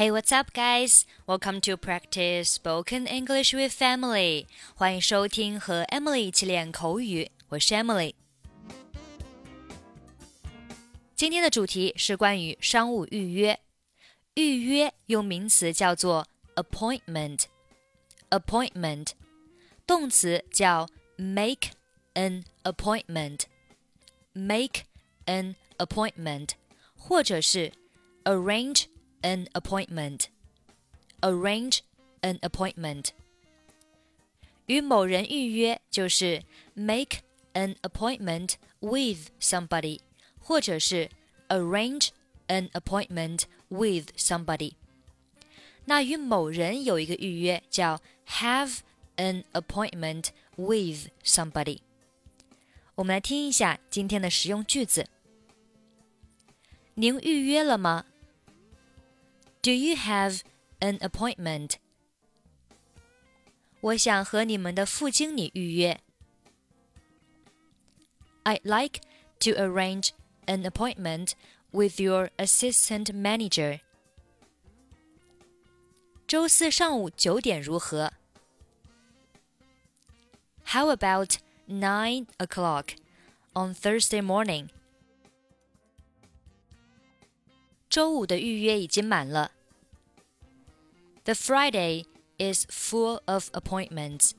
Hey, what's up, guys? Welcome to practice spoken English with Emily. 欢迎收听和 Emily 一起练口语。我是 Emily。今天的主题是关于商务预约。预约用名词叫做 appointment。appointment 动词叫 make an appointment。make an appointment，或者是 arrange an appointment. Arrange an appointment. 与某人预约就是 make an appointment with somebody，或者是 arrange an appointment with somebody。那与某人有一个预约叫 have an appointment with somebody。我们来听一下今天的实用句子。您预约了吗 ？do you have an appointment? 我想和你们的副经理预约。I'd like to arrange an appointment with your assistant manager. 周四上午九点如何？How about nine o'clock on Thursday morning? 周五的预约已经满了。 The Friday is full of appointments.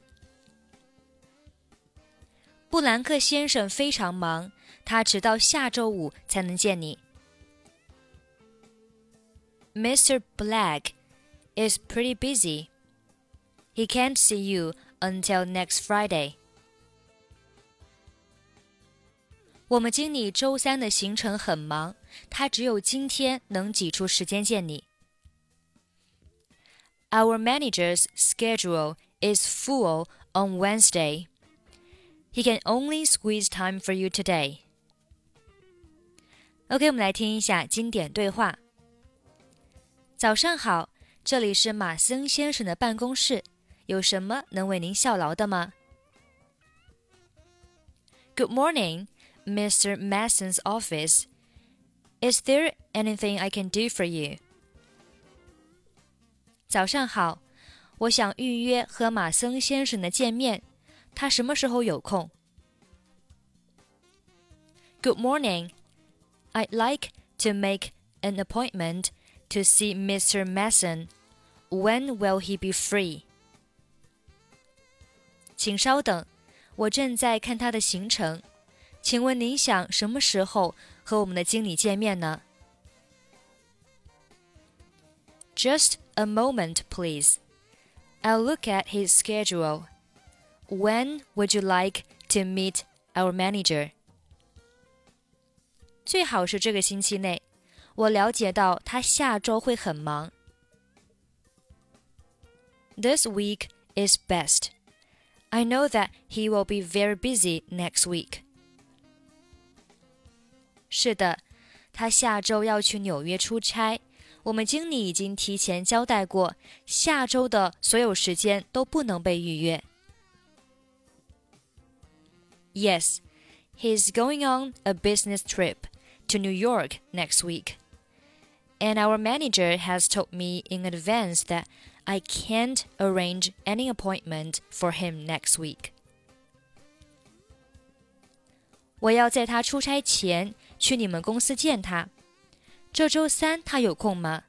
布兰克先生非常忙，他直到下周五才能见你。Mr. Black is pretty busy. He can't see you until next Friday. 我们经理周三的行程很忙，他只有今天能挤出时间见你。 Our manager's schedule is full on Wednesday. He can only squeeze time for you today. OK，我们来听一下经典对话。早上好，这里是马森先生的办公室，有什么能为您效劳的吗？Good morning. Mr. Mason's office. Is there anything I can do for you? 早上好，我想预约和马森先生的见面，他什么时候有空？Good morning. I'd like to make an appointment to see Mr. Mason. When will he be free? 请稍等，我正在看他的行程。请问您想什么时候和我们的经理见面呢？Just a moment, please. I'll look at his schedule. When would you like to meet our manager? 最好是这个星期内。我了解到他下周会很忙。This week is best. I know that he will be very busy next week. 是的，他下周要去纽约出差。 我们经理已经提前交代过，下周的所有时间都不能被预约。Yes, he's going on a business trip to New York next week. And our manager has told me in advance that I can't arrange any appointment for him next week. 我要在他出差前去你们公司见他。 这周三他有空吗？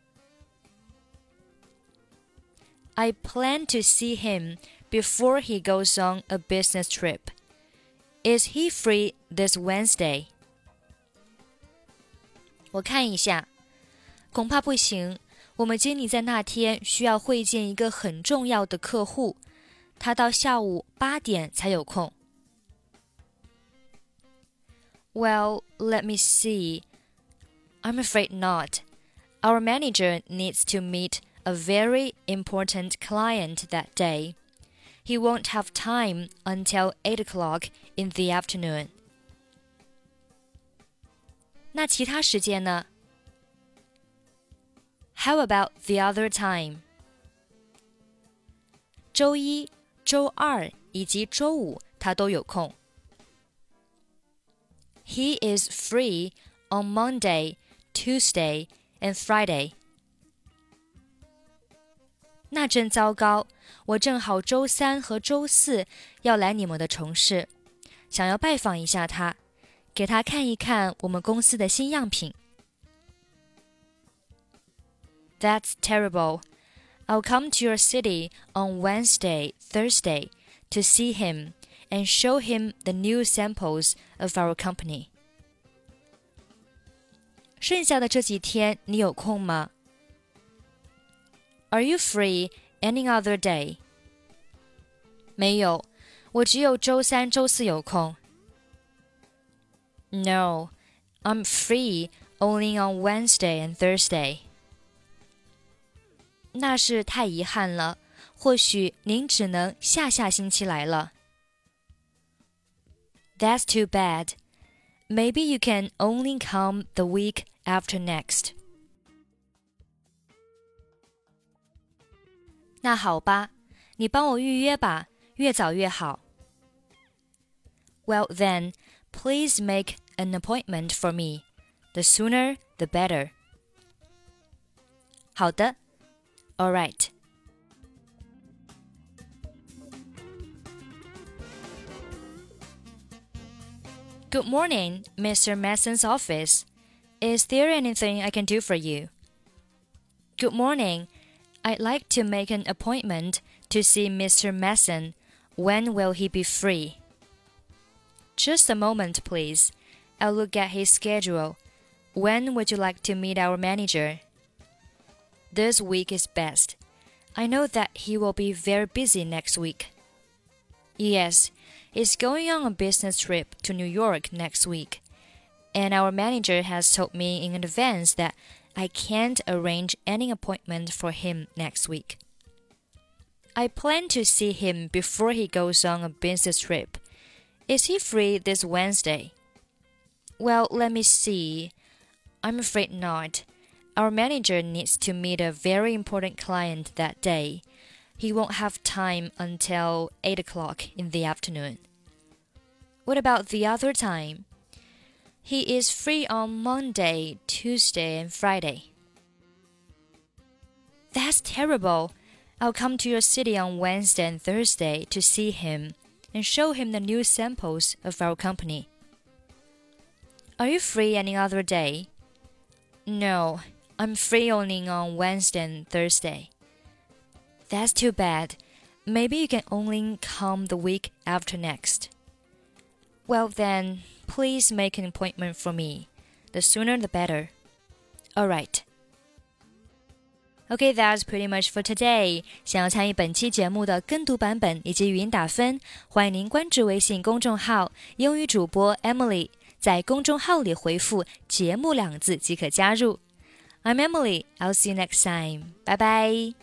I plan to see him before he goes on a business trip. Is he free this Wednesday? 我看一下，恐怕不行。我们经理在那天需要会见一个很重要的客户，他到下午八点才有空。well, let me see. I'm afraid not. Our manager needs to meet a very important client that day. He won't have time until 8 o'clock in the afternoon. 那其他时间呢？How about the other time? 周一、周二以及周五他都有空。he is free on Monday, Tuesday, and Friday. 那真糟糕！我正好周三和周四要来你们的城市，想要拜访一下他，给他看一看我们公司的新样品。That's terrible. I'll come to your city on Wednesday, Thursday to see him and show him the new samples of our company. 剩下的这几天你有空吗？Are you free any other day? 没有，我只有周三、周四有空。No, I'm free only on Wednesday and Thursday. 那是太遗憾了，或许您只能下下星期来了。That's too bad. Maybe you can only come the week after next. 那好吧，你帮我预约吧，越早越好。Well then, please make an appointment for me. The sooner, the better. 好的，All right. 'Good morning, Mr. Mason's office. Is there anything I can do for you? Good morning. I'd like to make an appointment to see Mr. Mason. When will he be free? Just a moment, please. I'll look at his schedule. When would you like to meet our manager? this week is best. I know that he will be very busy next week. Yes, he's going on a business trip to New York next week. And our manager has told me in advance that I can't arrange any appointment for him next week. I plan to see him before he goes on a business trip. Is he free this Wednesday? Well, let me see. I'm afraid not. Our manager needs to meet a very important client that day. He won't have time until 8 o'clock in the afternoon. What about the other time? He is free on Monday, Tuesday, and Friday. That's terrible. I'll come to your city on Wednesday and Thursday to see him and show him the new samples of our company. Are you free any other day? No, I'm free only on Wednesday and Thursday. That's too bad. Maybe you can only come the week after next. Well, then, please make an appointment for me. The sooner the better. Alright. Okay, that's pretty much for today. 想要参与本期节目的跟读版本以及语音打分，欢迎您关注微信公众号“英语主播 Emily”，在公众号里回复“节目”两字即可加入。I'm Emily. I'll see you next time. Bye bye.